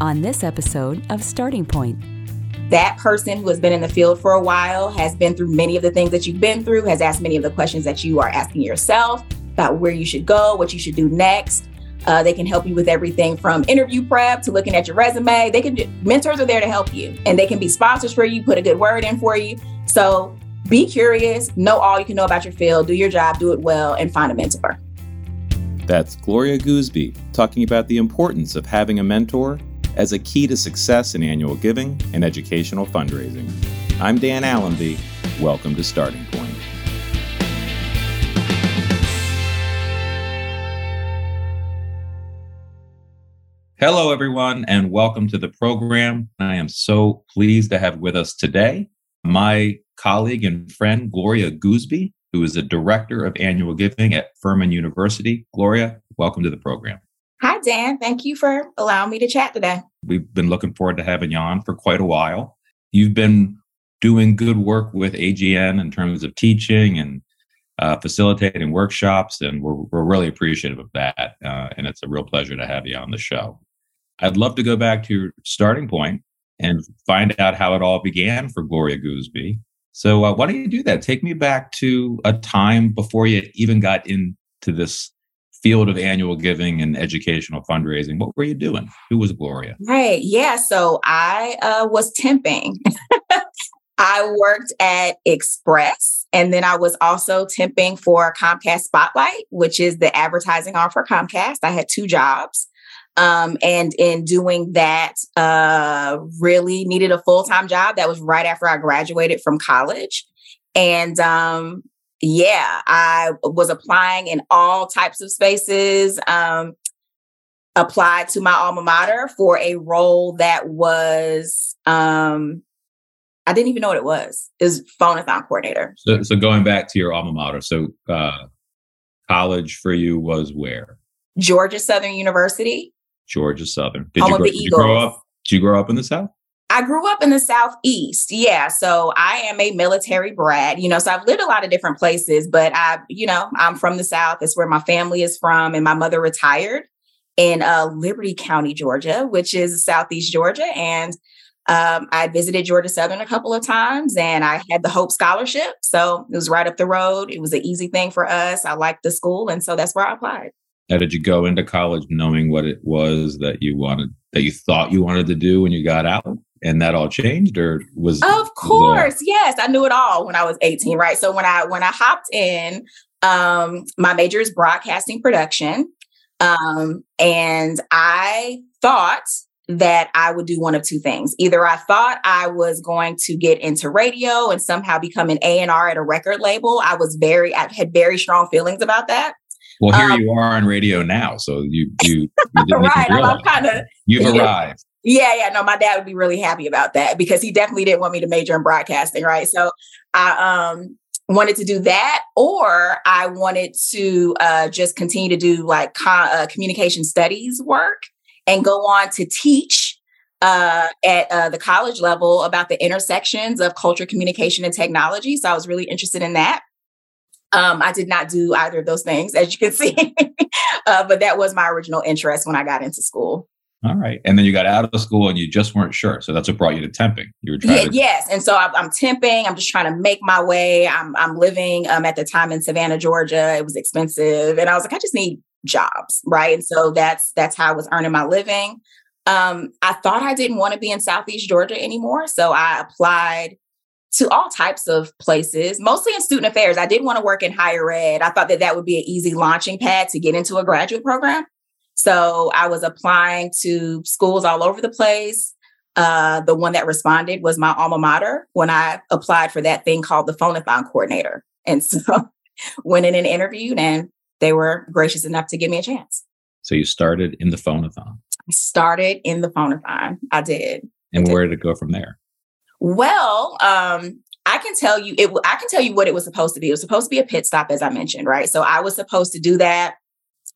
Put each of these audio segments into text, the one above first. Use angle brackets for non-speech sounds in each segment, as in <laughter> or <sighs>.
on this episode of Starting Point. That person who has been in the field for a while has been through many of the things that you've been through, has asked many of the questions that you are asking yourself about where you should go, what you should do next. Uh, they can help you with everything from interview prep to looking at your resume. They can mentors are there to help you, and they can be sponsors for you, put a good word in for you. So be curious, know all you can know about your field, do your job, do it well, and find a mentor. That's Gloria Goosby talking about the importance of having a mentor as a key to success in annual giving and educational fundraising. I'm Dan Allenby. Welcome to Starting Point. Hello, everyone, and welcome to the program. I am so pleased to have with us today my colleague and friend, Gloria Goosby, who is the Director of Annual Giving at Furman University. Gloria, welcome to the program. Hi, Dan. Thank you for allowing me to chat today. We've been looking forward to having you on for quite a while. You've been doing good work with AGN in terms of teaching and uh, facilitating workshops, and we're, we're really appreciative of that. Uh, and it's a real pleasure to have you on the show. I'd love to go back to your starting point and find out how it all began for Gloria Goosby. So, uh, why don't you do that? Take me back to a time before you even got into this field of annual giving and educational fundraising. What were you doing? Who was Gloria? Right. Yeah. So I uh, was temping. <laughs> I worked at Express and then I was also temping for Comcast Spotlight, which is the advertising arm for Comcast. I had two jobs. Um, and in doing that, uh, really needed a full time job. That was right after I graduated from college. And um, yeah, I was applying in all types of spaces. Um, applied to my alma mater for a role that was um, I didn't even know what it was. It was phonathon coordinator. So, so going back to your alma mater, so uh, college for you was where? Georgia Southern University. Georgia Southern. Did, you grow, did you grow up? Did you grow up in the South? I grew up in the Southeast. Yeah. So I am a military brat, you know, so I've lived a lot of different places, but I, you know, I'm from the South. It's where my family is from. And my mother retired in uh, Liberty County, Georgia, which is Southeast Georgia. And um, I visited Georgia Southern a couple of times and I had the Hope Scholarship. So it was right up the road. It was an easy thing for us. I liked the school. And so that's where I applied. How did you go into college knowing what it was that you wanted, that you thought you wanted to do when you got out? And that all changed or was of course the- yes i knew it all when i was 18 right so when i when i hopped in um my major is broadcasting production um and i thought that I would do one of two things. Either I thought I was going to get into radio and somehow become an A&R at a record label. I was very I had very strong feelings about that. Well, here um, you are on radio now, so you you, you <laughs> right. I'm kind of you've <laughs> arrived. Yeah, yeah. No, my dad would be really happy about that because he definitely didn't want me to major in broadcasting, right? So I um wanted to do that, or I wanted to uh, just continue to do like uh, communication studies work and go on to teach uh, at uh, the college level about the intersections of culture, communication, and technology. So I was really interested in that. Um, I did not do either of those things, as you can <laughs> see, uh, but that was my original interest when I got into school. All right. And then you got out of school and you just weren't sure. So that's what brought you to temping. You were trying yeah, to- Yes. And so I'm, I'm, temping. I'm just trying to make my way. I'm, I'm living um, at the time in Savannah, Georgia. It was expensive. And I was like, I just need jobs. Right. And so that's, that's how I was earning my living. Um, I thought I didn't want to be in Southeast Georgia anymore. So I applied to all types of places, mostly in student affairs. I didn't want to work in higher ed. I thought that that would be an easy launching pad to get into a graduate program. So I was applying to schools all over the place. Uh, the one that responded was my alma mater when I applied for that thing called the phonathon coordinator. And <laughs> so went in and interviewed, and they were gracious enough to give me a chance. So you started in the phonathon? I started in the phonathon. I did. And I where did it go from there? Well, um, I can tell you it. I can tell you what it was supposed to be. It was supposed to be a pit stop, as I mentioned, right? So I was supposed to do that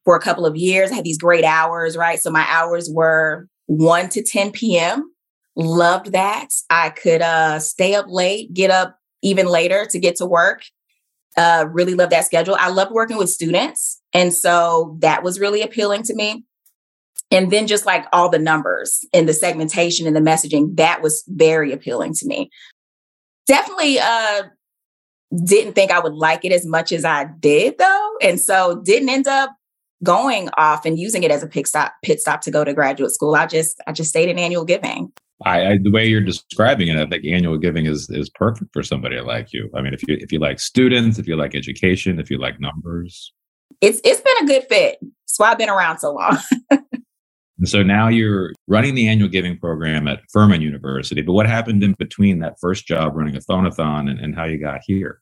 for a couple of years. I had these great hours, right? So my hours were 1 to 10 p.m. Loved that. I could uh, stay up late, get up even later to get to work. Uh, really love that schedule. I loved working with students. And so that was really appealing to me. And then just like all the numbers and the segmentation and the messaging, that was very appealing to me. Definitely uh didn't think I would like it as much as I did though. And so didn't end up going off and using it as a pit stop pit stop to go to graduate school. I just I just stayed in annual giving. I, I, the way you're describing it, I think annual giving is is perfect for somebody like you. I mean, if you if you like students, if you like education, if you like numbers, it's it's been a good fit. That's why I've been around so long. <laughs> and so now you're running the annual giving program at Furman University. But what happened in between that first job running a phonathon and, and how you got here?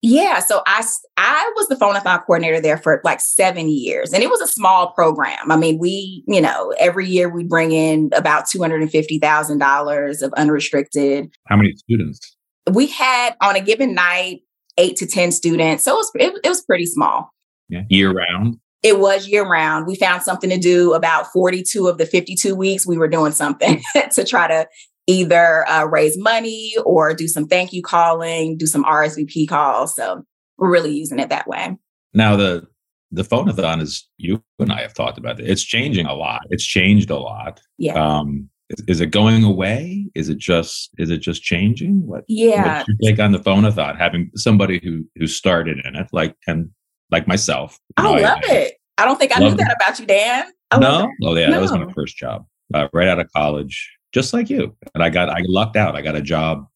Yeah, so I I was the phone phonathon coordinator there for like seven years, and it was a small program. I mean, we you know every year we bring in about two hundred and fifty thousand dollars of unrestricted. How many students? We had on a given night eight to ten students, so it was it, it was pretty small. Yeah, year round. It was year round. We found something to do about 42 of the 52 weeks. We were doing something <laughs> to try to either uh, raise money or do some thank you calling, do some RSVP calls. So we're really using it that way. Now the the phonathon is you and I have talked about it. It's changing a lot. It's changed a lot. Yeah. Um, is, is, it going away? Is it just is it just changing? What? Yeah. What's your take on the phonathon? Having somebody who who started in it, like and like myself. I know, love I, it. I don't think I knew that about you, Dan. I no. Oh yeah, no. that was my first job. Uh, right out of college just like you. And I got I lucked out. I got a job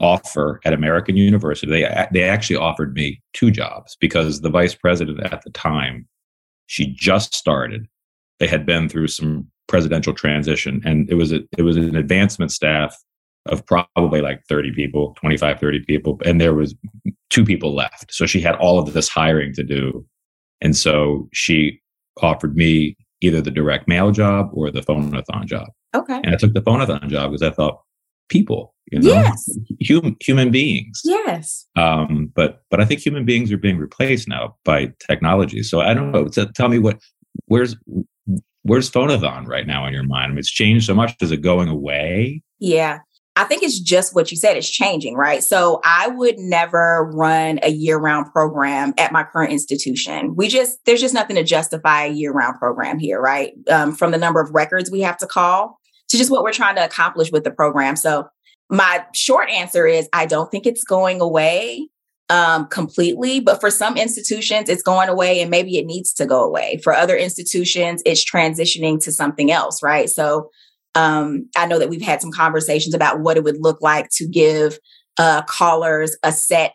offer at American University. They they actually offered me two jobs because the vice president at the time, she just started. They had been through some presidential transition and it was a, it was an advancement staff of probably like 30 people 25 30 people and there was two people left so she had all of this hiring to do and so she offered me either the direct mail job or the phonathon job Okay. And I took the phonathon job because I thought people, you know, yes. human human beings. Yes. Um, but but I think human beings are being replaced now by technology. So I don't know. So tell me what where's where's phonathon right now in your mind? I mean, it's changed so much. Is it going away? Yeah. I think it's just what you said. It's changing, right? So I would never run a year round program at my current institution. We just, there's just nothing to justify a year round program here, right? Um, from the number of records we have to call to just what we're trying to accomplish with the program. So my short answer is I don't think it's going away um, completely, but for some institutions, it's going away and maybe it needs to go away. For other institutions, it's transitioning to something else, right? So um, I know that we've had some conversations about what it would look like to give uh, callers a set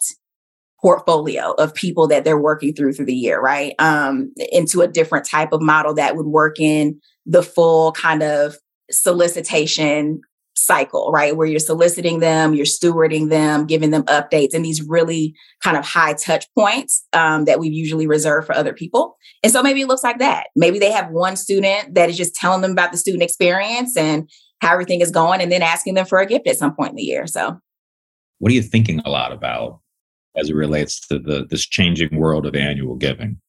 portfolio of people that they're working through through the year, right? Um, into a different type of model that would work in the full kind of solicitation cycle, right? Where you're soliciting them, you're stewarding them, giving them updates, and these really kind of high touch points um, that we usually reserve for other people. And so maybe it looks like that. Maybe they have one student that is just telling them about the student experience and how everything is going, and then asking them for a gift at some point in the year. So, what are you thinking a lot about as it relates to the this changing world of annual giving?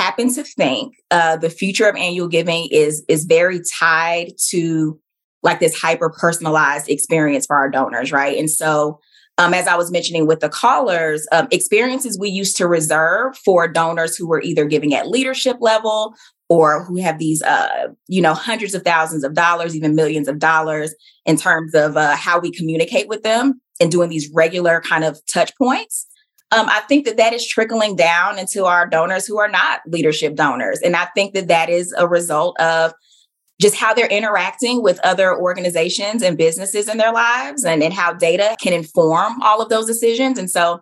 Happen to think uh, the future of annual giving is is very tied to like this hyper personalized experience for our donors, right? And so, um, as I was mentioning with the callers, um, experiences we used to reserve for donors who were either giving at leadership level or who have these, uh, you know, hundreds of thousands of dollars, even millions of dollars in terms of uh, how we communicate with them and doing these regular kind of touch points um, I think that that is trickling down into our donors who are not leadership donors. And I think that that is a result of just how they're interacting with other organizations and businesses in their lives and, and how data can inform all of those decisions. And so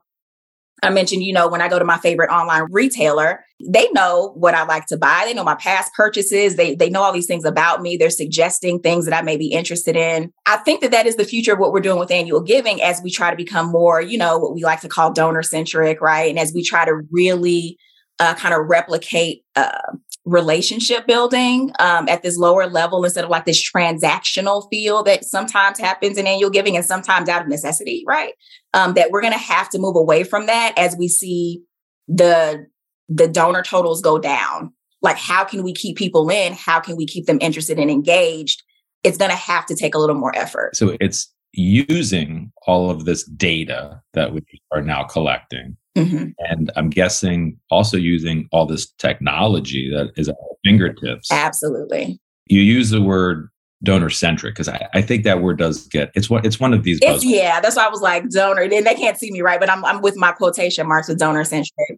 I mentioned, you know, when I go to my favorite online retailer, they know what I like to buy. They know my past purchases. They they know all these things about me. They're suggesting things that I may be interested in. I think that that is the future of what we're doing with annual giving as we try to become more, you know, what we like to call donor centric, right? And as we try to really uh, kind of replicate uh, relationship building um, at this lower level instead of like this transactional feel that sometimes happens in annual giving and sometimes out of necessity, right? Um, that we're going to have to move away from that as we see the the donor totals go down. Like, how can we keep people in? How can we keep them interested and engaged? It's going to have to take a little more effort. So it's using all of this data that we are now collecting Mm-hmm. And I'm guessing also using all this technology that is at our fingertips. Absolutely. You use the word donor centric because I, I, think that word does get it's one it's one of these it's, yeah that's why i was like donor and they can't see me right but i'm, I'm with my quotation marks with donor centric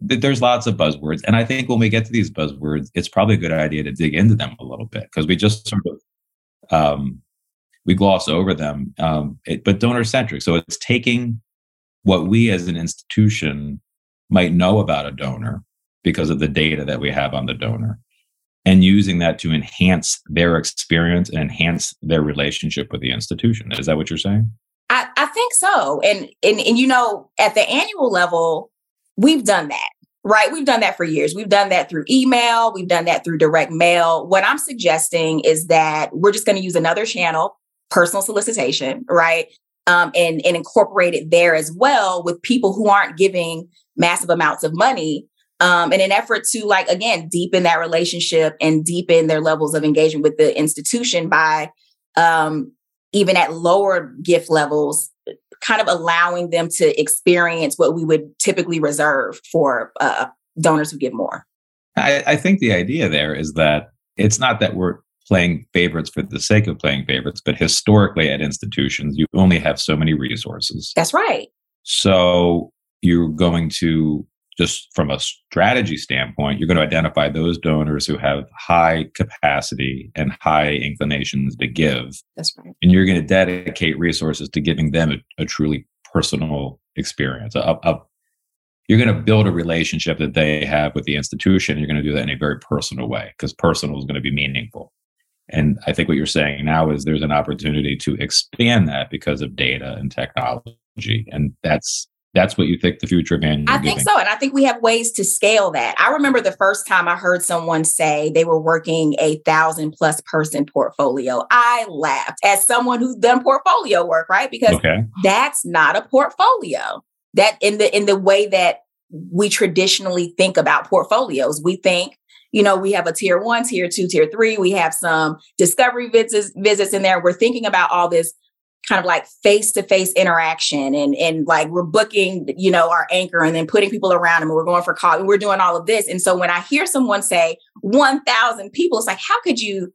there's lots of buzzwords and i think when we get to these buzzwords it's probably a good idea to dig into them a little bit because we just sort of um, we gloss over them um, it, but donor centric so it's taking what we as an institution might know about a donor because of the data that we have on the donor and using that to enhance their experience and enhance their relationship with the institution. Is that what you're saying? I, I think so. And, and and you know, at the annual level, we've done that. Right. We've done that for years. We've done that through email. We've done that through direct mail. What I'm suggesting is that we're just going to use another channel, personal solicitation, right? Um, and, and incorporate it there as well with people who aren't giving massive amounts of money um, in an effort to like again deepen that relationship and deepen their levels of engagement with the institution by um, even at lower gift levels kind of allowing them to experience what we would typically reserve for uh, donors who give more. I, I think the idea there is that it's not that we're playing favorites for the sake of playing favorites but historically at institutions you only have so many resources that's right so you're going to just from a strategy standpoint, you're going to identify those donors who have high capacity and high inclinations to give. That's right. And you're going to dedicate resources to giving them a, a truly personal experience. A, a, you're going to build a relationship that they have with the institution. You're going to do that in a very personal way because personal is going to be meaningful. And I think what you're saying now is there's an opportunity to expand that because of data and technology. And that's that's what you think the future of annual I think so. And I think we have ways to scale that. I remember the first time I heard someone say they were working a thousand plus person portfolio. I laughed as someone who's done portfolio work, right? Because okay. that's not a portfolio. That in the in the way that we traditionally think about portfolios, we think you know, we have a tier one, tier two, tier three. We have some discovery visits visits in there. We're thinking about all this kind of like face to face interaction and and like we're booking you know our anchor and then putting people around them and we're going for coffee we're doing all of this and so when i hear someone say 1000 people it's like how could you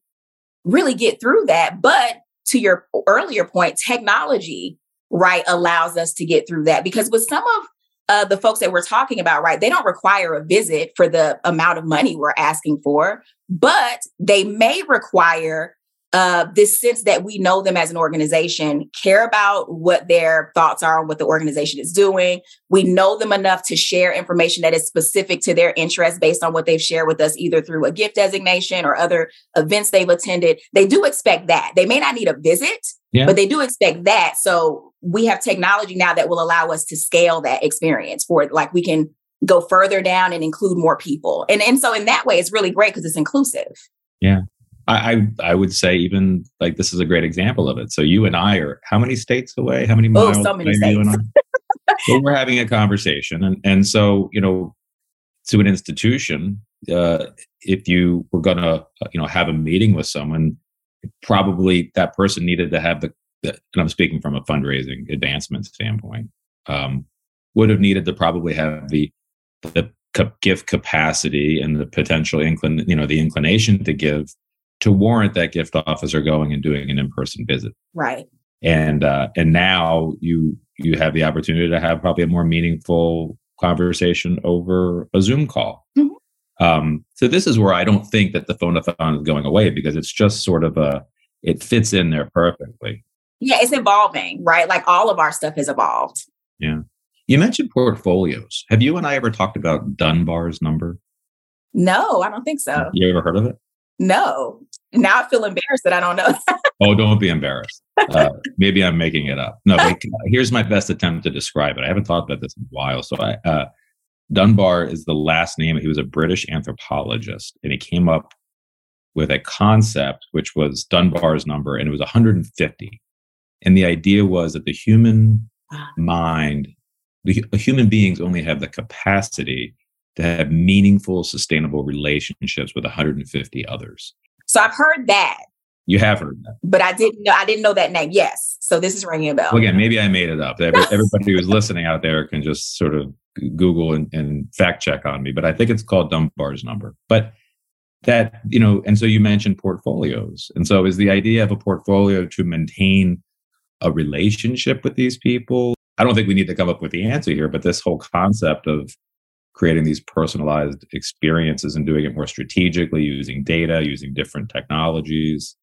really get through that but to your earlier point technology right allows us to get through that because with some of uh, the folks that we're talking about right they don't require a visit for the amount of money we're asking for but they may require uh, this sense that we know them as an organization, care about what their thoughts are on what the organization is doing. We know them enough to share information that is specific to their interests based on what they've shared with us, either through a gift designation or other events they've attended. They do expect that. They may not need a visit, yeah. but they do expect that. So we have technology now that will allow us to scale that experience for it. Like we can go further down and include more people. And, and so in that way, it's really great because it's inclusive. Yeah. I, I, I would say even like this is a great example of it. So you and I are how many states away? How many miles? Oh, so many states. <laughs> so we're having a conversation, and and so you know, to an institution, uh, if you were going to uh, you know have a meeting with someone, probably that person needed to have the, and I'm speaking from a fundraising advancement standpoint, um, would have needed to probably have the the gift capacity and the potential inclin you know the inclination to give to warrant that gift officer going and doing an in-person visit. Right. And uh, and now you you have the opportunity to have probably a more meaningful conversation over a Zoom call. Mm-hmm. Um, so this is where I don't think that the phone-a-thon is going away because it's just sort of a it fits in there perfectly. Yeah, it's evolving, right? Like all of our stuff has evolved. Yeah. You mentioned portfolios. Have you and I ever talked about Dunbar's number? No, I don't think so. You ever heard of it? No. Now I feel embarrassed that I don't know. <laughs> oh, don't be embarrassed. Uh, maybe I'm making it up. No, but here's my best attempt to describe it. I haven't thought about this in a while. So I, uh, Dunbar is the last name. He was a British anthropologist, and he came up with a concept which was Dunbar's number, and it was 150. And the idea was that the human ah. mind, the human beings only have the capacity to have meaningful, sustainable relationships with 150 others. So I've heard that. You have heard that, but I didn't know. I didn't know that name. Yes, so this is ringing a bell. Well, again, maybe I made it up. Everybody who's listening out there can just sort of Google and, and fact check on me, but I think it's called Dunbar's number. But that you know, and so you mentioned portfolios, and so is the idea of a portfolio to maintain a relationship with these people? I don't think we need to come up with the answer here, but this whole concept of creating these personalized experiences and doing it more strategically using data, using different technologies,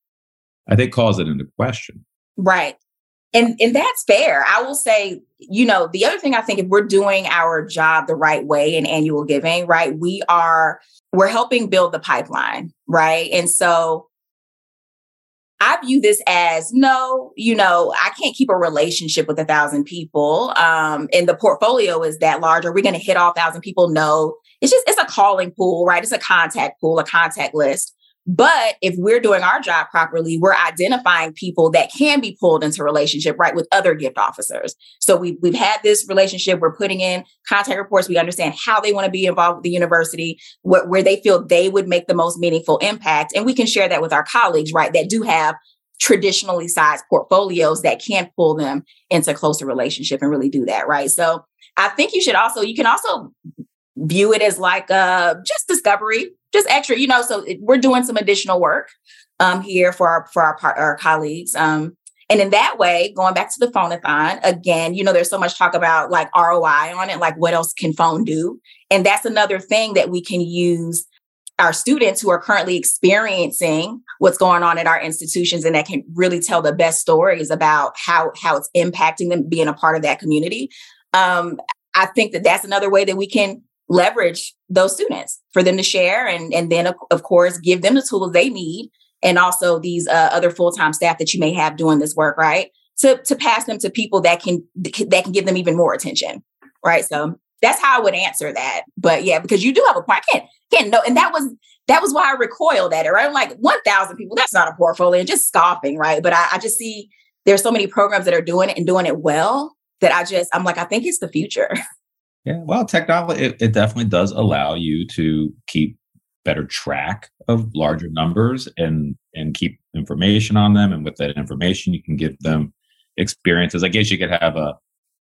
I think calls it into question. Right. And and that's fair. I will say, you know, the other thing I think if we're doing our job the right way in annual giving, right? We are we're helping build the pipeline, right? And so I view this as no, you know, I can't keep a relationship with a thousand people. Um, and the portfolio is that large. Are we going to hit all thousand people? No. It's just it's a calling pool, right? It's a contact pool, a contact list. But if we're doing our job properly, we're identifying people that can be pulled into relationship, right, with other gift officers. So we've, we've had this relationship. We're putting in contact reports. We understand how they want to be involved with the university, what, where they feel they would make the most meaningful impact. And we can share that with our colleagues, right, that do have traditionally sized portfolios that can pull them into closer relationship and really do that, right? So I think you should also, you can also view it as like uh just discovery just extra, you know. So we're doing some additional work um, here for our for our our colleagues. Um, and in that way, going back to the phone-a-thon, again, you know, there's so much talk about like ROI on it, like what else can phone do? And that's another thing that we can use our students who are currently experiencing what's going on at our institutions and that can really tell the best stories about how how it's impacting them being a part of that community. Um, I think that that's another way that we can leverage those students for them to share and and then of, course give them the tools they need and also these uh, other full-time staff that you may have doing this work right? To to pass them to people that can that can give them even more attention right? So that's how i would answer that. But yeah because you do have a point. I can't can't know and that was that was why i recoiled at it right? I'm like 1000 people that's not a portfolio and just scoffing right? But I, I just see there's so many programs that are doing it and doing it well that i just i'm like i think it's the future <laughs> Yeah, well, technology it, it definitely does allow you to keep better track of larger numbers and and keep information on them. And with that information, you can give them experiences. I guess you could have a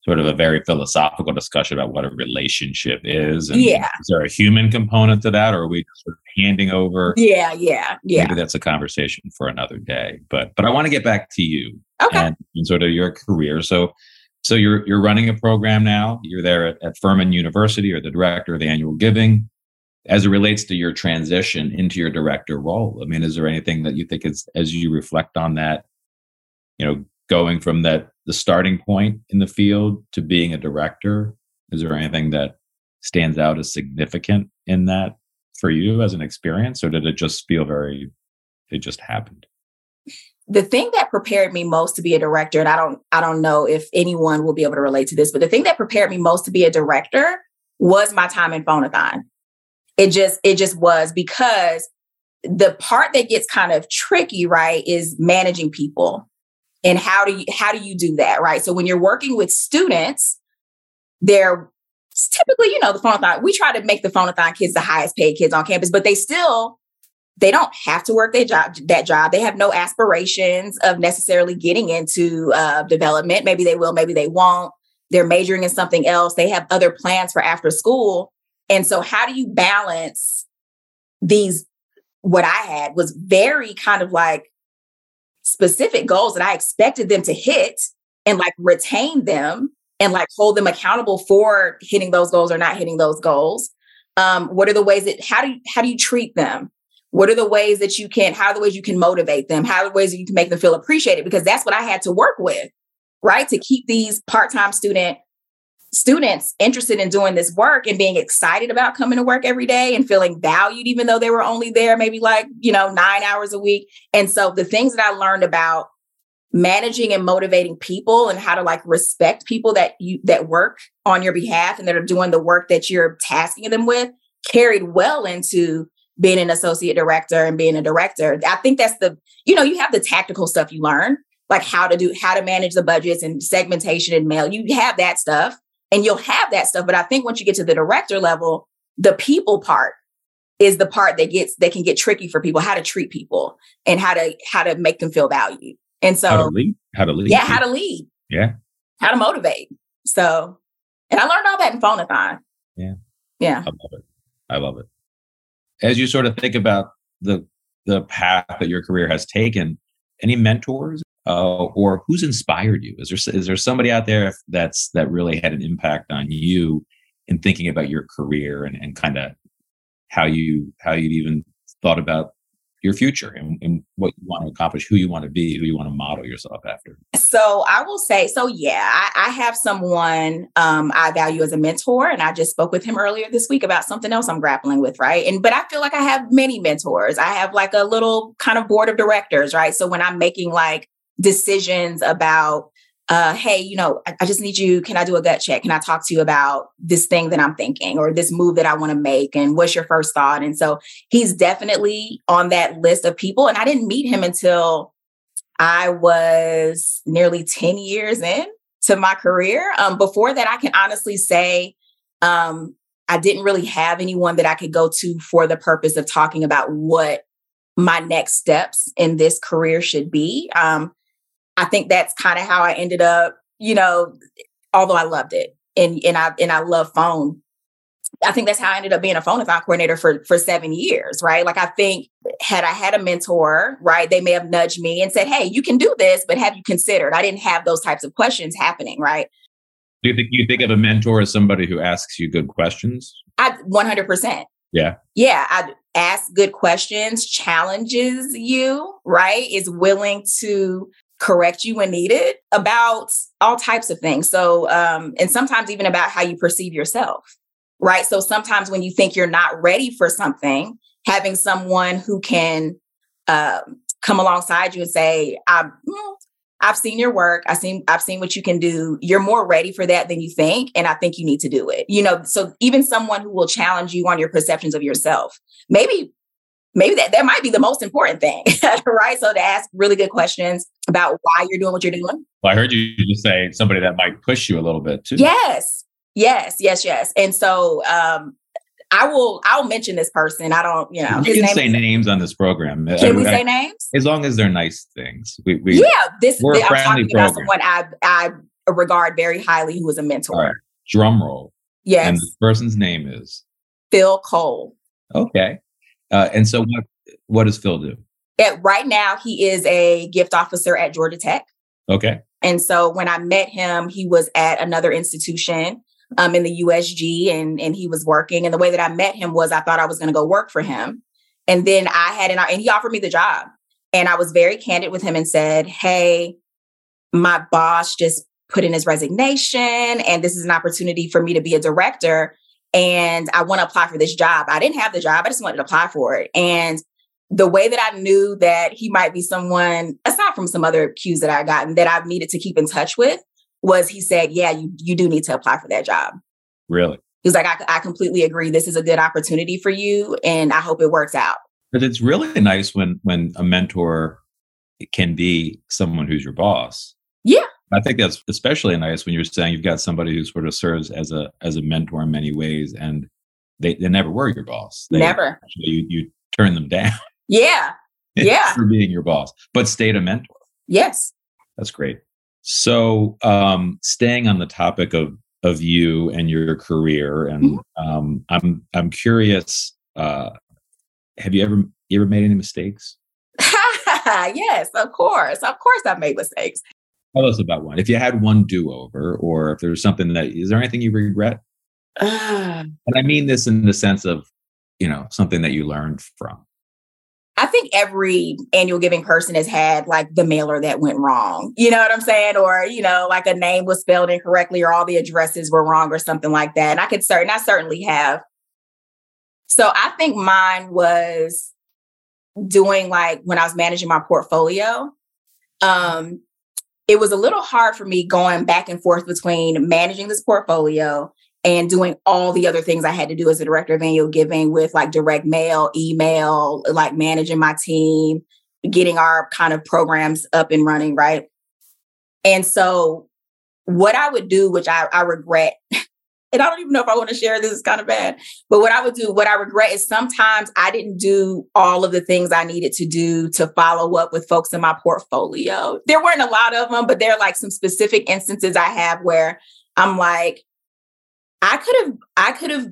sort of a very philosophical discussion about what a relationship is. And yeah. Is there a human component to that, or are we sort of handing over? Yeah, yeah, yeah. Maybe that's a conversation for another day. But but I want to get back to you okay. and, and sort of your career. So so you're you're running a program now. You're there at, at Furman University, or the director of the annual giving. As it relates to your transition into your director role, I mean, is there anything that you think is as you reflect on that, you know, going from that the starting point in the field to being a director? Is there anything that stands out as significant in that for you as an experience, or did it just feel very? It just happened the thing that prepared me most to be a director and i don't i don't know if anyone will be able to relate to this but the thing that prepared me most to be a director was my time in phone-a-thon it just it just was because the part that gets kind of tricky right is managing people and how do you how do you do that right? So when you're working with students they're typically you know the phone-a-thon we try to make the phone-a-thon kids the highest paid kids on campus but they still they don't have to work job that job. They have no aspirations of necessarily getting into uh, development. Maybe they will maybe they won't. They're majoring in something else. They have other plans for after school. And so how do you balance these what i had was very kind of like specific goals that i expected them to hit and like retain them and like hold them accountable for hitting those goals or not hitting those goals. Um, what are the ways that how do you how do you treat them what are the ways that you can, how are the ways you can motivate them? How are the ways that you can make them feel appreciated? Because that's what I had to work with, right? To keep these part-time student students interested in doing this work and being excited about coming to work every day and feeling valued, even though they were only there maybe like, you know, nine hours a week. And so the things that I learned about managing and motivating people and how to like respect people that you that work on your behalf and that are doing the work that you're tasking them with carried well into being an associate director and being a director. I think that's the, you know, you have the tactical stuff you learn, like how to do, how to manage the budgets and segmentation and mail. You have that stuff and you'll have that stuff. But I think once you get to the director level, the people part is the part that gets that can get tricky for people how to treat people and how to how to make them feel valued. And so how to lead how to lead yeah how to lead. Yeah. How to motivate. So and i learned all that in phonathon. Yeah. Yeah. I love it. I love it as you sort of think about the the path that your career has taken any mentors uh, or who's inspired you? Is there is there somebody out there that's that really had an impact on you in thinking about your career and, and kind of how you how you even thought about your future and, and, what you want to accomplish, who you want to be, who you want to model yourself after? So I will say, so yeah, I, I have someone um, I value as a mentor, and I just spoke with him earlier this week about something else I'm grappling with, right? And but I feel like I have many mentors. I have like a little kind of board of directors, right? So when I'm making like decisions about uh, hey, you know, I, I, just need you. Can I do a gut check? Can I talk to you about this thing that I'm thinking or this move that I want to make? And what's your first thought? And so he's definitely on that list of people. And I didn't meet him until I was nearly 10 years in to my career. Um, before that, I can honestly say um, I didn't really have anyone that I could go to for the purpose of talking about what my next steps in this career should be. Um, I think that's kind of how I ended up, you know, although I loved it and and I and I love phone. I think that's how I ended up being a phone phonathon coordinator for for seven years, right? Like I think had I had a mentor, right, they may have nudged me and said, "Hey, you can do this, but have you considered?" I didn't have those types of questions happening, right? Do you think you think of a mentor as somebody who asks you good questions? I 100%. Yeah. Yeah, I ask good questions, challenges you, right? Is willing to correct you when needed about all types of things. So, um, and sometimes even about how you perceive yourself, right? So sometimes when you think you're not ready for something, having someone who can uh, come alongside you and say, I, mm, I've seen your work. I've seen I've seen what you can do. You're more ready for that than you think, and I think you need to do it. You know, so even someone who will challenge you on your perceptions of yourself, maybe maybe that, that might be the most important thing, <laughs> right? So to ask really good questions about why you're doing what you're doing. Well, I heard you just say somebody that might push you a little bit too. Yes, yes, yes, yes. And so um, I will I'll mention this person. I don't, you know, you can say is, names on this program. Can I, we say names? As long as they're nice things. We, we yeah, this we're I'm talking program. about someone I I regard very highly who is a mentor. Right. Drum roll. Yes. And this person's name is Phil Cole. Okay. Uh, and so what what does Phil do? At, right now, he is a gift officer at Georgia Tech. Okay. And so when I met him, he was at another institution um, in the USG and, and he was working. And the way that I met him was I thought I was going to go work for him. And then I had an, and he offered me the job. And I was very candid with him and said, Hey, my boss just put in his resignation, and this is an opportunity for me to be a director and I want to apply for this job. I didn't have the job, I just wanted to apply for it. And the way that I knew that he might be someone, aside from some other cues that I gotten, that I've needed to keep in touch with, was he said, Yeah, you, you do need to apply for that job. Really? He was like, I, I completely agree. This is a good opportunity for you, and I hope it works out. But it's really nice when when a mentor can be someone who's your boss. Yeah. I think that's especially nice when you're saying you've got somebody who sort of serves as a as a mentor in many ways, and they, they never were your boss. They, never. You you turn them down. <laughs> Yeah. Yeah. for being your boss, but stayed a mentor. Yes. That's great. So, um, staying on the topic of of you and your career, and mm-hmm. um, I'm I'm curious. Uh, have you ever you ever made any mistakes? <laughs> yes, of course, of course, I've made mistakes. Tell us about one. If you had one do over, or if there's something that is there anything you regret? Uh, <sighs> and I mean this in the sense of, you know, something that you learned from. I think every annual giving person has had like the mailer that went wrong. You know what I'm saying? Or, you know, like a name was spelled incorrectly or all the addresses were wrong or something like that. And I could certain I certainly have. So I think mine was doing like when I was managing my portfolio. Um, it was a little hard for me going back and forth between managing this portfolio and doing all the other things I had to do as a director of annual giving with like direct mail, email, like managing my team, getting our kind of programs up and running, right? And so what I would do, which I, I regret and I don't even know if I want to share this, it's kind of bad. But what I would do, what I regret is sometimes I didn't do all of the things I needed to do to follow up with folks in my portfolio. There weren't a lot of them, but there are like some specific instances I have where I'm like, I could have, I could have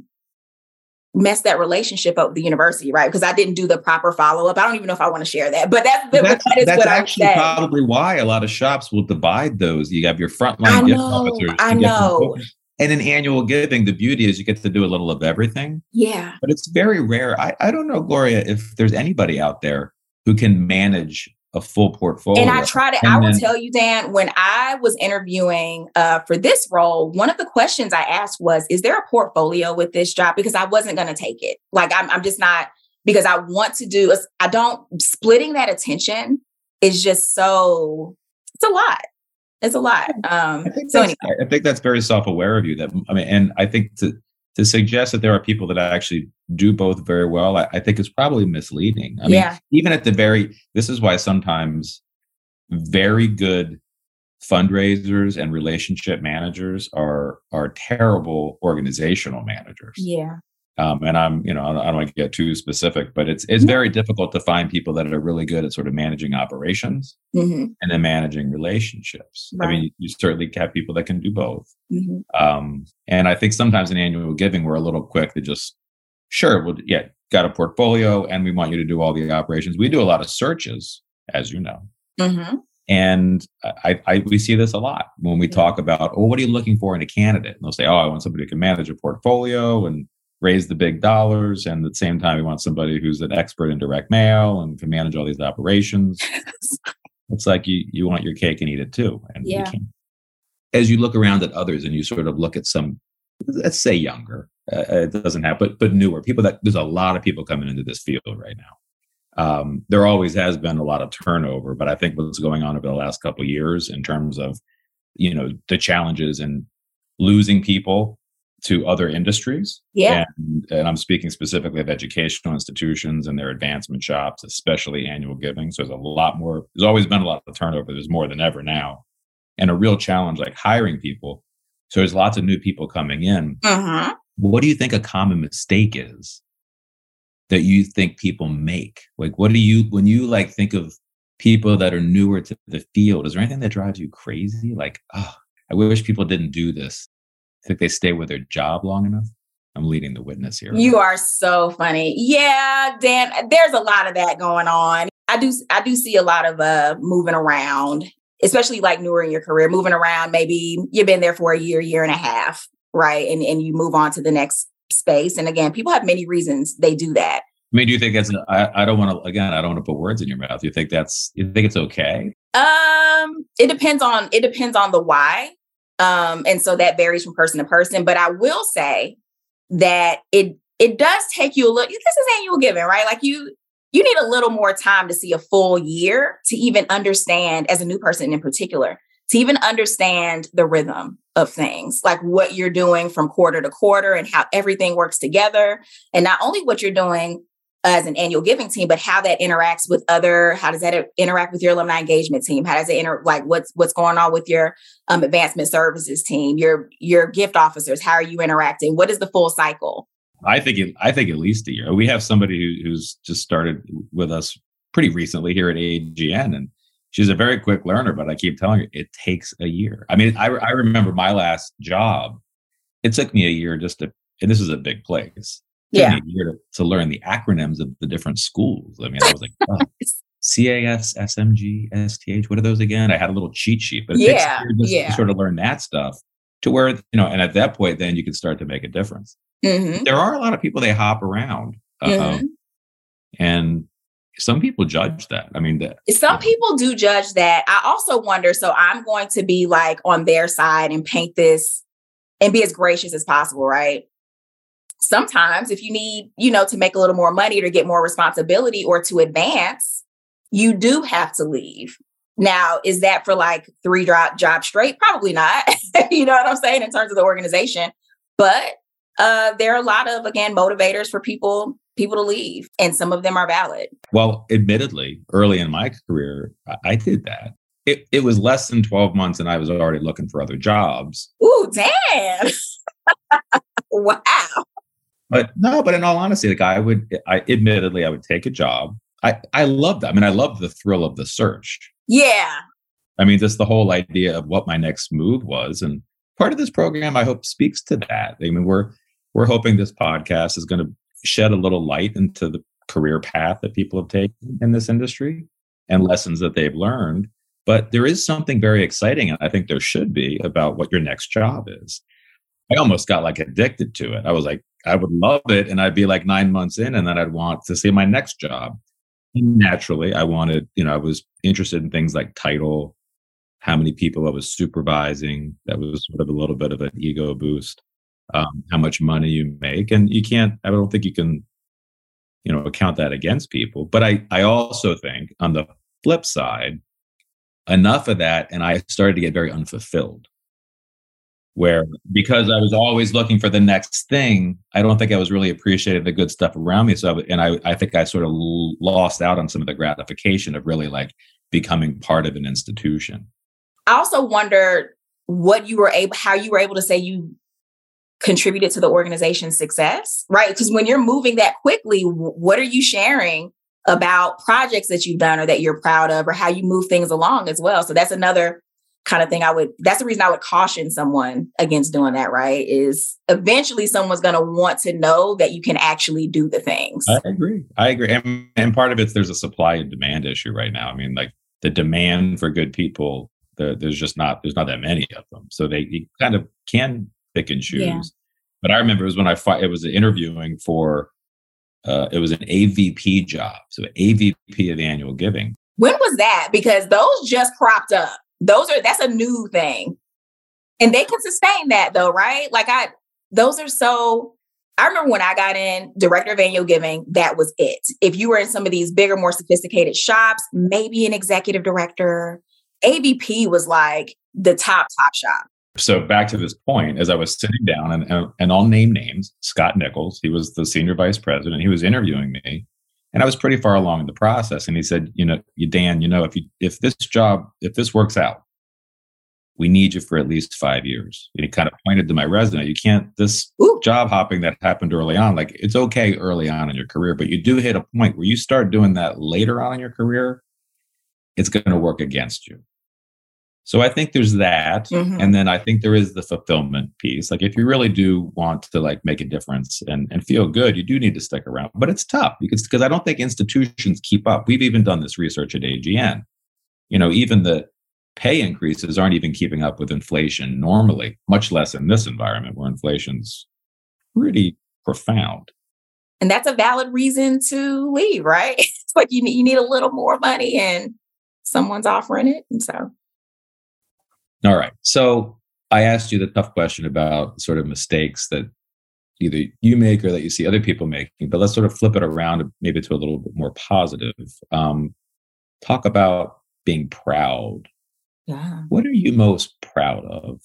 messed that relationship up with the university, right? Because I didn't do the proper follow up. I don't even know if I want to share that, but that's, that's, that is that's actually probably why a lot of shops will divide those. You have your frontline I gift know. I you get some- know. And in annual giving, the beauty is you get to do a little of everything, Yeah. but it's very rare. I, I don't know, Gloria, if there's anybody out there who can manage a full portfolio. And I try to, And I will then- tell you, Dan, when I was interviewing uh, for this role, one of the questions I asked was, is there a portfolio with this job? Because I wasn't going to take it. Like, I'm, I'm just not, because I want to do, I don't, splitting that attention is just so, it's a lot. It's a lot. Um, I think, so that's, anyway, I think that's very self-aware of you. That I mean, and I think to to suggest that there are people that actually do both very well, I, I think is probably misleading. I mean, yeah, even at the very, this is why sometimes very good fundraisers and relationship managers are are terrible organizational managers. yeah, Um, and I'm, you know, I don't, want to get too specific, but it's it's very difficult to find people that are really good at sort of managing operations hmm and then managing relationships. I mean, you certainly have people that can do both. hmm Um, and I think sometimes in annual giving, we're a little quick to just, sure, well, yeah, got a portfolio and we want you to do all the operations. We do a lot of searches, as you know. hmm And I, I we see this a lot when we talk about, oh, what are you looking for in a candidate? And they'll say, oh, I want somebody who can manage a portfolio and raise the big dollars. And at the same time, we want somebody who's an expert in direct mail and can manage all these operations. <laughs> it's like you you want your cake and eat it too. And Yeah. can't. As you look around at others and you sort of look at some, let's say younger, uh, it doesn't have, but but newer people that there's a lot of people coming into this field right now. Um, there always has been a lot of turnover, but I think what's going on over the last couple of years in terms of, you know, the challenges and losing people to other industries. yeah, And, and I'm speaking specifically of educational institutions and their advancement shops, especially annual giving. So there's a lot more, there's always been a lot of turnover. There's more than ever now. And a real challenge like hiring people. So there's lots of new people coming in. hmm What do you think a common mistake is that you think people make? Like, what do you, when you like think of people that are newer to the field, is there anything that drives you crazy? Like, oh, I wish people didn't do this. Think they stay with their job long enough? I'm leading the witness here. You are so funny. Yeah, Dan, there's a lot of that going on. I do I do see a lot of uh moving around, especially like newer in your career, moving around. Maybe you've been there for a year, year and a half, right? And and you move on to the next space. And again, people have many reasons they do that. I mean, do you think that's? I, I don't want to. Again, I don't want to put words in your mouth. You think that's? You think it's okay? Um, it depends on it depends on the why. Um, and so that varies from person to person. But I will say that it it does take you a little. This is annual giving, right? Like you you need a little more time to see a full year to even understand, as a new person in particular, to even understand the rhythm of things, like what you're doing from quarter to quarter and how everything works together, and not only what you're doing as an annual giving team, but how that interacts with other, how does that interact with your alumni engagement team? How does it inter like what's what's going on with your um, advancement services team, your your gift officers? How are you interacting? What is the full cycle? I think. It, I think at least a year. We have somebody who, who's just started with us pretty recently here at AGN, and she's a very quick learner. But I keep telling her it takes a year. I mean, I I remember my last job. It took me a year just to, and this is a big place. Yeah. me a year to, to learn the acronyms of the different schools. I mean, I was like, oh, <laughs> CAS, SMG, STH. What are those again? I had a little cheat sheet, but Yeah, yeah. to sort of learn that stuff to where you know. And at that point, then you can start to make a difference. Mhm, There are a lot of people they hop around, uh, mhm. and some people judge that. I mean, that Some people do judge that. I also wonder. So I'm going to be like on their side and paint this and be as gracious as possible, right? Sometimes, if you need, you know, to make a little more money or to get more responsibility or to advance, you do have to leave. Now, is that for like three drop jobs straight? Probably not. <laughs> you know what I'm saying in terms of the organization. But uh, there are a lot of again motivators for people people to leave, and some of them are valid. well, admittedly, early in my career, I, I did that. it, it was less than 12 months and I was already looking for other jobs. Ooh, damn. <laughs> wow. But no, but in all honesty, like I would, I admittedly, I would take a job. I, I love that. I mean, I love the thrill of the search. Yeah. I mean, just the whole idea of what my next move was. And part of this program, I hope, speaks to that. I mean, we're, we're hoping this podcast is going to shed a little light into the career path that people have taken in this industry and lessons that they've learned. But there is something very exciting, and I think there should be about what your next job is. I almost got like addicted to it. I was like, I would love it. And I'd be like nine months in, and then I'd want to see my next job. And naturally, I wanted, you know, I was interested in things like title, how many people I was supervising. That was sort of a little bit of an ego boost. Um, how much money you make. And you can't, I don't think you can, you know, account that against people. But I, I also think on the flip side, enough of that, and I started to get very unfulfilled where because I was always looking for the next thing, I don't think I was really appreciating the good stuff around me. So, and I, I think I sort of lost out on some of the gratification of really like becoming part of an institution. I also wonder what you were able, how you were able to say you contributed to the organization's success, right? Because when you're moving that quickly, what are you sharing about projects that you've done or that you're proud of or how you move things along as well? So that's another kind of thing I would that's the reason I would caution someone against doing that, right? Is eventually someone's going to want to know that you can actually do the things. I agree. I agree. And, and part of it's there's a supply and demand issue right now. I mean, like the demand for good people, the, there's just not there's not that many of them. So they kind of can pick and choose. Yeah. But I remember it was when I fought, it was interviewing for uh, it was an AVP job. So AVP of annual giving. When was that? Because those just cropped up those are that's a new thing. And they can sustain that though, right? Like I those are so I remember when I got in director of annual giving, that was it. If you were in some of these bigger, more sophisticated shops, maybe an executive director, AVP was like the top, top shop. So back to this point, as I was sitting down and, and, and I'll name names, Scott Nichols, he was the senior vice president. He was interviewing me and I was pretty far along in the process. And he said, you know, you Dan, you know, if you if this job, if this works out, we need you for at least five years. And he kind of pointed to my resume. You can't this Ooh. job hopping that happened early on. Like it's okay early on in your career, but you do hit a point where you start doing that later on in your career, it's going to work against you. So I think there's that. Mm-hmm. And then I think there is the fulfillment piece. Like if you really do want to like make a difference and, and feel good, you do need to stick around. But it's tough because because I don't think institutions keep up. We've even done this research at AGN. You know, even the pay increases aren't even keeping up with inflation normally, much less in this environment where inflation's pretty profound. And that's a valid reason to leave, right? <laughs> It's like you need, you need a little more money and someone's offering it. And so all right. So I asked you the tough question about sort of mistakes that either you make or that you see other people making, but let's sort of flip it around maybe to a little bit more positive. Um, talk about being proud. Yeah. What are you most proud of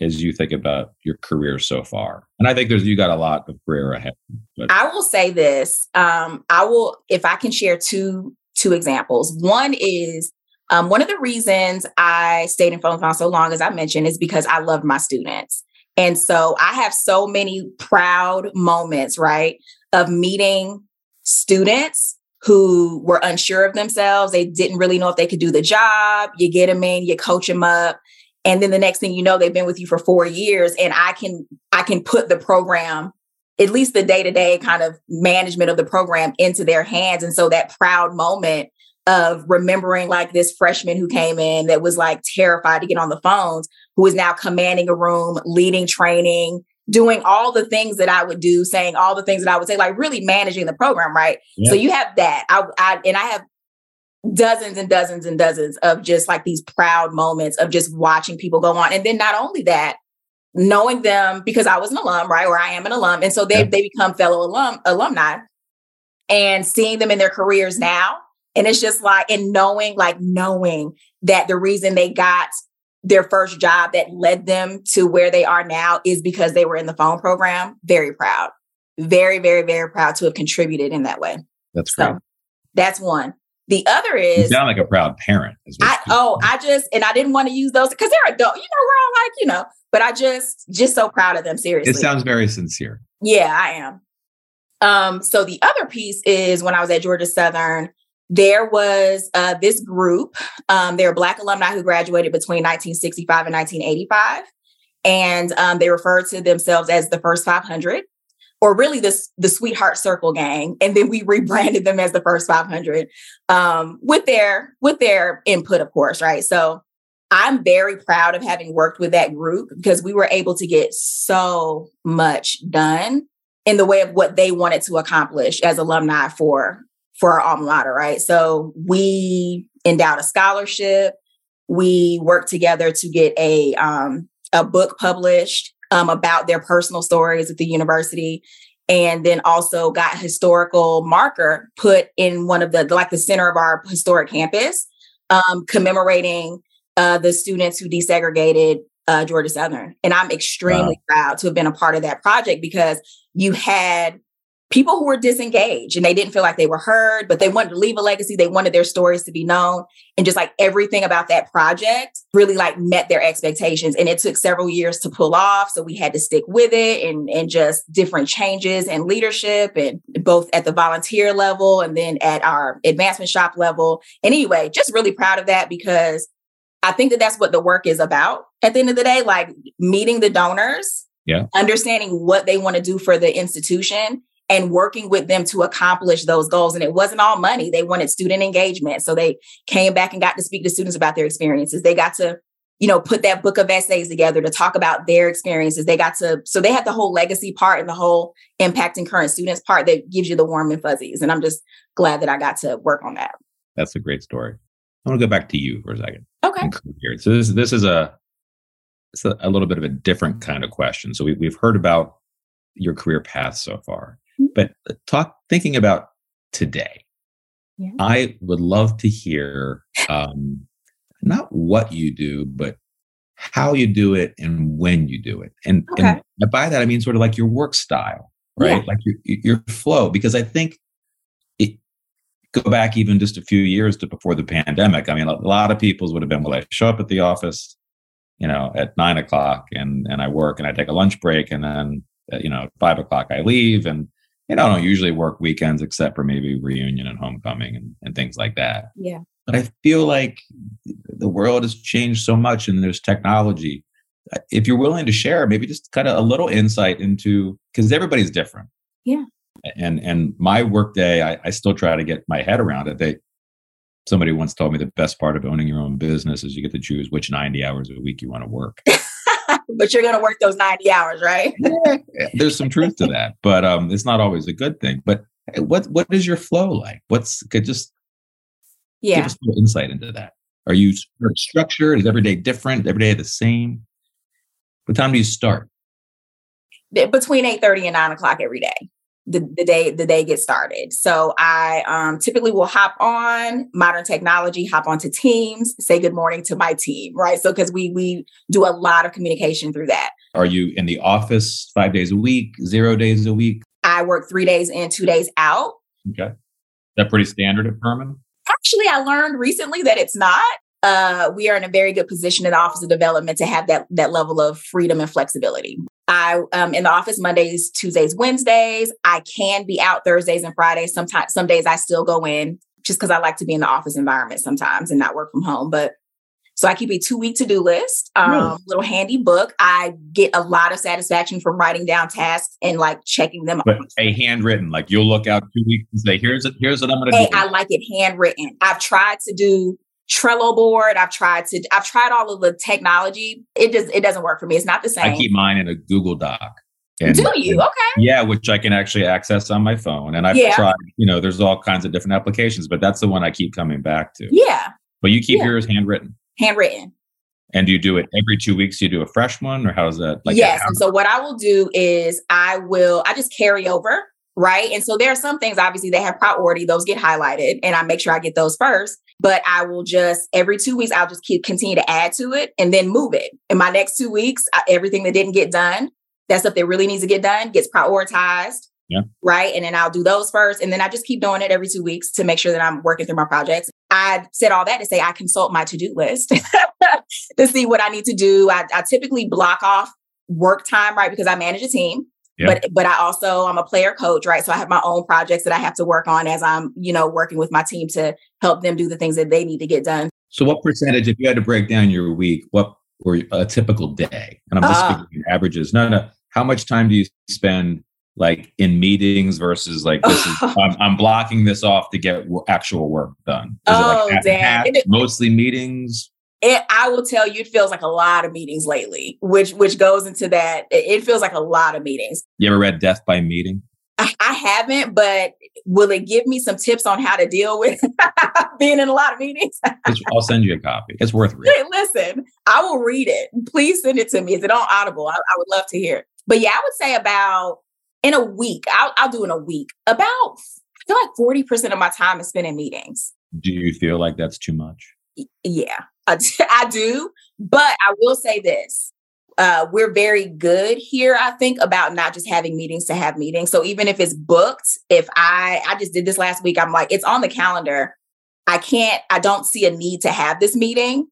as you think about your career so far? And I think there's you got a lot of career ahead. But. I will say this. Um, I will, if I can share two two examples. One is um, one of the reasons I stayed in phonathon so long, as I mentioned, is because I loved my students. And so I have so many proud moments, right, of meeting students who were unsure of themselves. They didn't really know if they could do the job. You get them in, you coach them up. And then the next thing you know, they've been with you for four years. And I can I can put the program, at least the day-to-day kind of management of the program into their hands. And so that proud moment of remembering like this freshman who came in that was like terrified to get on the phones, who is now commanding a room, leading training, doing all the things that I would do, saying all the things that I would say, like really managing the program, right? Yeah. So you have that. I, I and I have dozens and dozens and dozens of just like these proud moments of just watching people go on. And then not only that, knowing them because I was an alum, right? Or I am an alum. And so they yeah. they become fellow alum alumni and seeing them in their careers now and it's just like, and knowing, like knowing that the reason they got their first job that led them to where they are now is because they were in the phone program. Very proud. Very, very, very proud to have contributed in that way. That's great. That's one. The other is you sound like a proud parent. I, oh, I just and I didn't want to use those because they're adult. You know, we're all like, you know, but I just just so proud of them. Seriously, it sounds very sincere. Yeah, I am. Um, so the other piece is when I was at Georgia Southern, there was uh, this group. Um, there were Black alumni who graduated between 1965 and 1985, and um, they referred to themselves as the First 500 or really this the Sweetheart Circle Gang, and then we rebranded them as the First 500 um, with their with their input, of course, right? So I'm very proud of having worked with that group because we were able to get so much done in the way of what they wanted to accomplish as alumni for for our alma mater, right? So we endowed a scholarship. We worked together to get a um, a book published um, about their personal stories at the university and then also got historical marker put in one of the like the center of our historic campus um, commemorating uh, the students who desegregated uh, georgia southern and i'm extremely wow. proud to have been a part of that project because you had people who were disengaged and they didn't feel like they were heard, but they wanted to leave a legacy. They wanted their stories to be known. And just like everything about that project really like met their expectations. And it took several years to pull off. So we had to stick with it and, and just different changes and leadership and both at the volunteer level and then at our advancement shop level. And anyway, just really proud of that because I think that that's what the work is about at the end of the day, like meeting the donors yeah. understanding what they want to do for the institution and working with them to accomplish those goals. And it wasn't all money. They wanted student engagement. So they came back and got to speak to students about their experiences. They got to, you know, put that book of essays together to talk about their experiences. They got to, so they had the whole legacy part and the whole impacting current students part that gives you the warm and fuzzies. And I'm just glad that I got to work on that. That's a great story. I want to go back to you for a second. Okay. So this this is a it's a, a little bit of a different kind of question. So we, we've heard about your career path so far. But uh, talk thinking about today. Yeah. I would love to hear um, not what you do, but how you do it and when you do it. And, okay. and by that I mean sort of like your work style, right? Yeah. Like your your flow. Because I think it go back even just a few years to before the pandemic. I mean, a lot of people's would have been, well, I show up at the office, you know, at nine o'clock and and I work and I take a lunch break and then uh, you know, five o'clock I leave and you know, I don't usually work weekends except for maybe reunion and homecoming and, and things like that. Yeah. But I feel like the world has changed so much and there's technology. If you're willing to share, maybe just kind of a little insight into because everybody's different. Yeah. And and my workday, I, I still try to get my head around it. They somebody once told me the best part of owning your own business is you get to choose which 90 hours a week you want to work. <laughs> but you're going to work those 90 hours, right? <laughs> yeah, there's some truth to that, but um, it's not always a good thing. But what what is your flow like? What's could just yeah. give us a little insight into that. Are you structured? Is every day different? Every day the same? What time do you start? Between eight thirty and nine o'clock every day the, the day the day gets started. So I um, typically will hop on modern technology, hop onto Teams, say good morning to my team, right? So because we we do a lot of communication through that. Are you in the office five days a week, zero days a week? I work three days in, two days out. Okay, Is that pretty standard at Furman. Actually, I learned recently that it's not. Uh, we are in a very good position in the Office of Development to have that that level of freedom and flexibility. I am um, in the office Mondays, Tuesdays, Wednesdays. I can be out Thursdays and Fridays. Sometimes, some days I still go in just because I like to be in the office environment sometimes and not work from home. But so I keep a two week to do list, um, really? little handy book. I get a lot of satisfaction from writing down tasks and like checking them. But off. a handwritten, like you'll look out two weeks and say, "Here's it. Here's what I'm going to hey, do." I like it handwritten. I've tried to do Trello board. I've tried to, I've tried all of the technology. It just, it doesn't work for me. It's not the same. I keep mine in a Google Doc. And, Do you? Okay. Yeah, which I can actually access on my phone. And I've yeah. tried, you know, there's all kinds of different applications, but that's the one I keep coming back to. Yeah. But you keep yeah. yours handwritten. Handwritten. And do you do it every two weeks? You do a fresh one, or how's that? Like yes. And so what I will do is I will I just carry over, right? And so there are some things obviously they have priority; those get highlighted, and I make sure I get those first but I will just every two weeks, I'll just keep continue to add to it and then move it. In my next two weeks, I, everything that didn't get done, that stuff that really needs to get done gets prioritized. Yeah. Right. And then I'll do those first. And then I just keep doing it every two weeks to make sure that I'm working through my projects. I said all that to say I consult my to do list <laughs> to see what I need to do. I, I, typically block off work time, right? Because I manage a team. Yeah. But but I also I'm a player coach, right? So I have my own projects that I have to work on as I'm, you know, working with my team to help them do the things that they need to get done. So what percentage, if you had to break down your week, what were a typical day? And I'm just uh, speaking averages. No, no. How much time do you spend like in meetings versus like this is <laughs> I'm, I'm, blocking this off to get actual work done. Is oh, it like damn. It, mostly meetings. It, I will tell you, it feels like a lot of meetings lately, which which goes into that. It, feels like a lot of meetings. You ever read Death by Meeting? I, I haven't, but will it give me some tips on how to deal with <laughs> being in a lot of meetings? <laughs> I'll send you a copy. It's worth reading. Listen, I will read it. Please send it to me. Is it on Audible? I, I would love to hear. It. But yeah, I would say about in a week, I'll, I'll do in a week, about, I feel like 40% of my time is spent in meetings. Do you feel like that's too much? Yeah, <laughs> I, do. But I will say this. Uh, we're very good here, I think, about not just having meetings to have meetings. So even if it's booked, if I I just did this last week, I'm like, it's on the calendar. I can't, I don't see a need to have this meeting.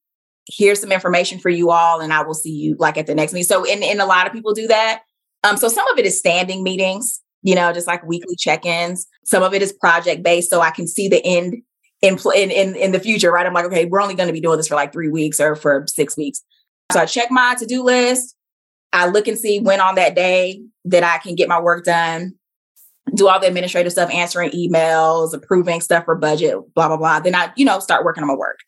Here's some information for you all, and I will see you like at the next meeting. So, and, and a lot of people do that. Um, so some of it is standing meetings, you know, just like weekly check-ins. Some of it is project based, so I can see the end in in in, the future, right? I'm like, okay, we're only going to be doing this for like three weeks or for six weeks. So I check my to-do list. I look and see when on that day that I can get my work done, do all the administrative stuff, answering emails, approving stuff for budget, blah, blah, blah. Then I, you know, start working on my work.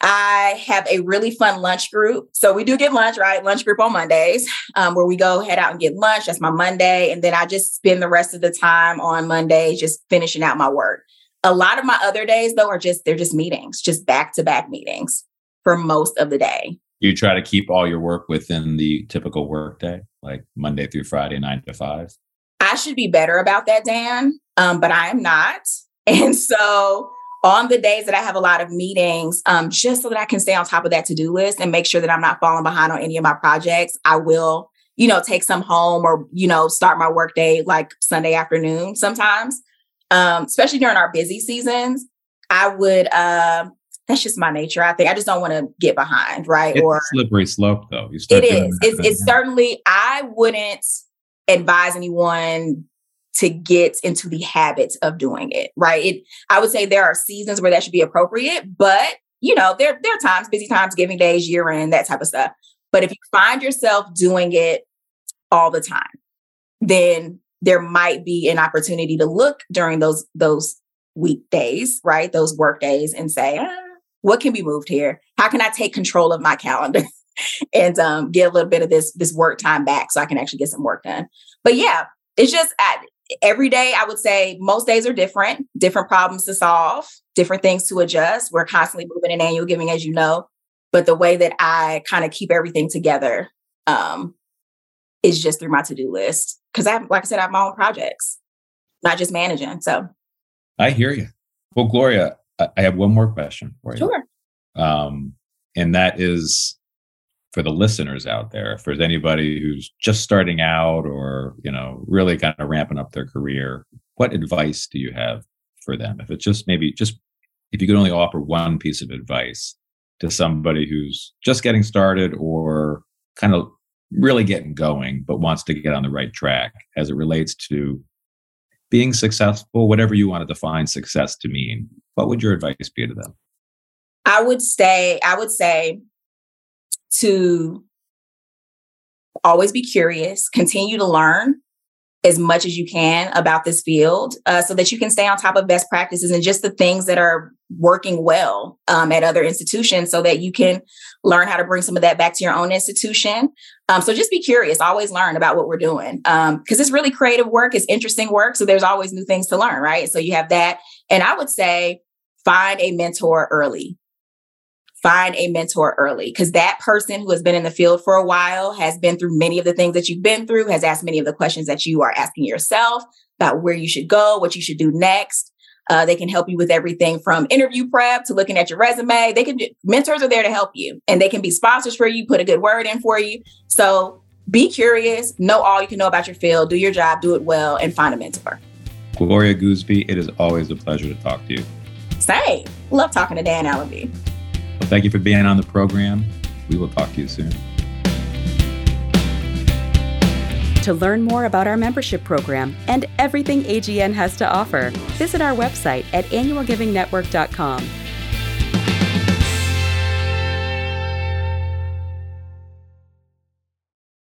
I have a really fun lunch group. So we do get lunch, right? Lunch group on Mondays, um, where we go head out and get lunch. That's my Monday. And then I just spend the rest of the time on Monday just finishing out my work. A lot of my other days, though, are just, they're just meetings, just back to back meetings for most of the day. You try to keep all your work within the typical work day, like Monday through Friday, nine to five? I should be better about that, Dan, um, but I am not. <laughs> And so on the days that I have a lot of meetings, um, just so that I can stay on top of that to do list and make sure that I'm not falling behind on any of my projects, I will, you know, take some home or, you know, start my workday like Sunday afternoon sometimes, um, especially during our busy seasons. I would, uh, that's just my nature. I think I just don't want to get behind, right? It's or slippery slope, though. You start it is. It's, it's certainly. I wouldn't advise anyone to get into the habit of doing it, right? It, I would say there are seasons where that should be appropriate, but you know, there, there are times, busy times, giving days, year end, that type of stuff. But if you find yourself doing it all the time, then there might be an opportunity to look during those those weekdays, right? Those work days and say, ah, what can be moved here? How can I take control of my calendar <laughs> and um, get a little bit of this this work time back so I can actually get some work done? But yeah, it's just every day, I would say most days are different, different problems to solve, different things to adjust. We're constantly moving in annual giving, as you know. But the way that I kind of keep everything together um, is just through my to do list. Because I have, like I said, I have my own projects, not just managing. So I hear you. Well, Gloria, I have one more question for you. Sure. Um, and that is for the listeners out there, if there's anybody who's just starting out or, you know, really kind of ramping up their career, what advice do you have for them? If it's just maybe just if you could only offer one piece of advice to somebody who's just getting started or kind of really getting going, but wants to get on the right track as it relates to being successful, whatever you want to define success to mean, what would your advice be to them? I would say, I would say to always be curious, continue to learn as much as you can about this field uh, so that you can stay on top of best practices and just the things that are working well um, at other institutions so that you can learn how to bring some of that back to your own institution. Um, so just be curious, always learn about what we're doing because um, it's really creative work, it's interesting work. So there's always new things to learn, right? So you have that. And I would say find a mentor early find a mentor early because that person who has been in the field for a while has been through many of the things that you've been through, has asked many of the questions that you are asking yourself about where you should go, what you should do next. Uh, they can help you with everything from interview prep to looking at your resume. They can mentors are there to help you, and they can be sponsors for you, put a good word in for you. So be curious, know all you can know about your field, do your job, do it well, and find a mentor. Gloria Goosby, it is always a pleasure to talk to you. Same. Love talking to Dan Allenby. Well, thank you for being on the program. We will talk to you soon. To learn more about our membership program and everything AGN has to offer, visit our website at annualgivingnetwork.com